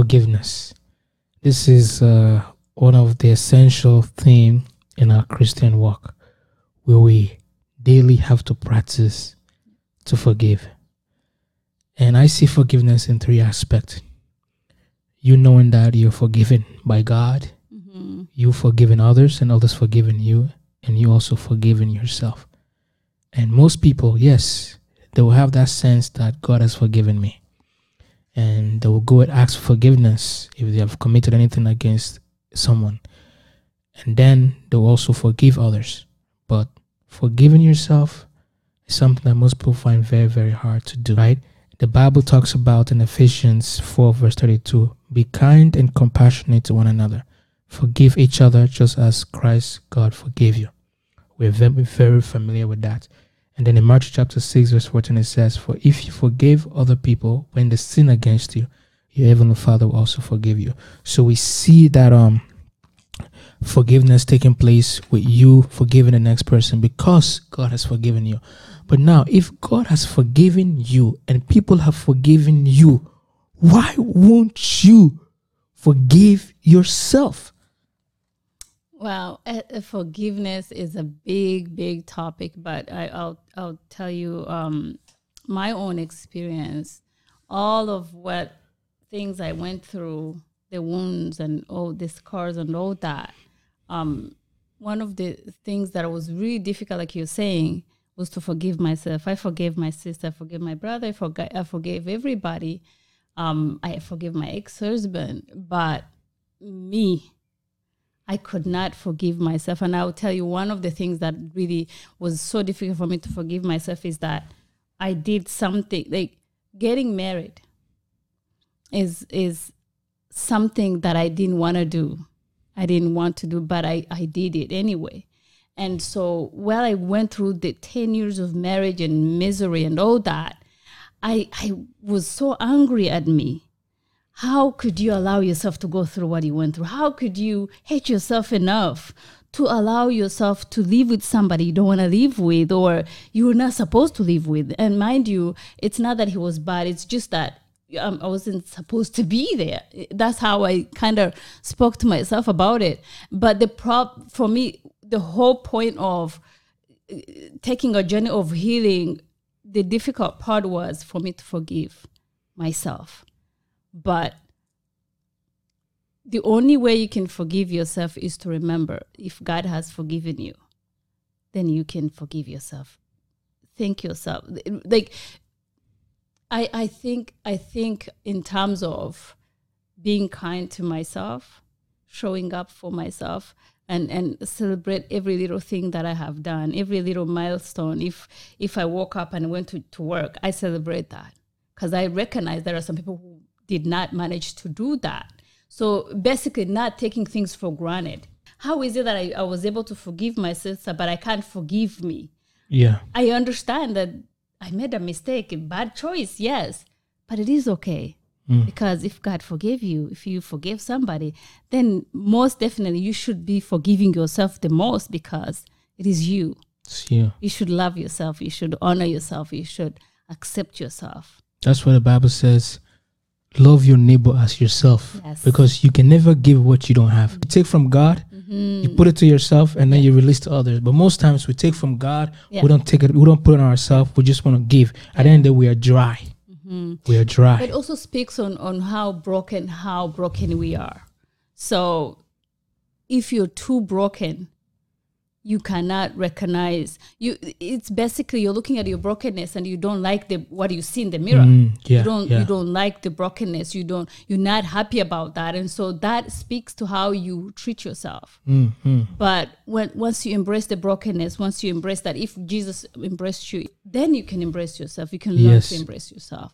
forgiveness. This is uh, one of the essential theme in our Christian walk, where we daily have to practice to forgive. And I see forgiveness in three aspects. You knowing that you're forgiven by God, Mm-hmm. you forgiving others, and others forgiving you, and you also forgiving yourself. And most people, yes, they will have that sense that God has forgiven me. And they will go and ask for forgiveness if they have committed anything against someone. And then they will also forgive others. But forgiving yourself is something that most people find very, very hard to do, right? The Bible talks about in Ephesians 4, verse 32 be kind and compassionate to one another. Forgive each other just as Christ God forgave you. We're very, very familiar with that. And then in Matthew chapter 6, verse 14, it says, For if you forgive other people when they sin against you, your heavenly Father will also forgive you. So we see that um forgiveness taking place with you forgiving the next person because God has forgiven you. But now, if God has forgiven you and people have forgiven you, why won't you forgive yourself? Well, uh, forgiveness is a big, big topic, but I, I'll I'll tell you um, my own experience. All of what things I went through, the wounds and all the scars and all that. Um, one of the things that was really difficult, like you're saying, was to forgive myself. I forgave my sister, I forgave my brother, I forgave, I forgave everybody. Um, I forgave my ex-husband, but me, I could not forgive myself. And I'll tell you, one of the things that really was so difficult for me to forgive myself is that I did something like getting married is is something that I didn't want to do. I didn't want to do, but I, I did it anyway. And so while I went through the 10 years of marriage and misery and all that, I I was so angry at me how could you allow yourself to go through what you went through? How could you hate yourself enough to allow yourself to live with somebody you don't want to live with or you're not supposed to live with? And mind you, it's not that he was bad, it's just that um, I wasn't supposed to be there. That's how I kind of spoke to myself about it. But the prop for me, the whole point of uh, taking a journey of healing, the difficult part was for me to forgive myself. But the only way you can forgive yourself is to remember if God has forgiven you, then you can forgive yourself. Thank yourself. Like I I think I think in terms of being kind to myself, showing up for myself and and celebrate every little thing that I have done, every little milestone. If if I woke up and went to, to work, I celebrate that. Because I recognize there are some people who did not manage to do that. So basically, not taking things for granted. How is it that I, I was able to forgive my sister, but I can't forgive me? Yeah. I understand that I made a mistake, a bad choice, yes, but it is okay. Mm. Because if God forgave you, if you forgive somebody, then most definitely you should be forgiving yourself the most because it is you. It's you. You should love yourself. You should honor yourself. You should accept yourself. That's what the Bible says. Love your neighbor as yourself. Yes. Because you can never give what you don't have. You take from God, Mm-hmm. you put it to yourself, and then you release to others. But most times we take from God, Yeah. we don't take it, we don't put it on ourselves, we just want to give. At the end of the day, we are dry. We are dry. Mm-hmm. It also speaks on on how broken how broken we are. So if you're too broken, you cannot recognize you it's basically you're looking at your brokenness and you don't like the what you see in the mirror. Mm, yeah, you don't yeah. you don't like the brokenness. You don't you're not happy about that. And so that speaks to how you treat yourself. Mm, mm. But when once you embrace the brokenness, once you embrace that, if Jesus embraced you, then you can embrace yourself. You can learn Yes. to embrace yourself.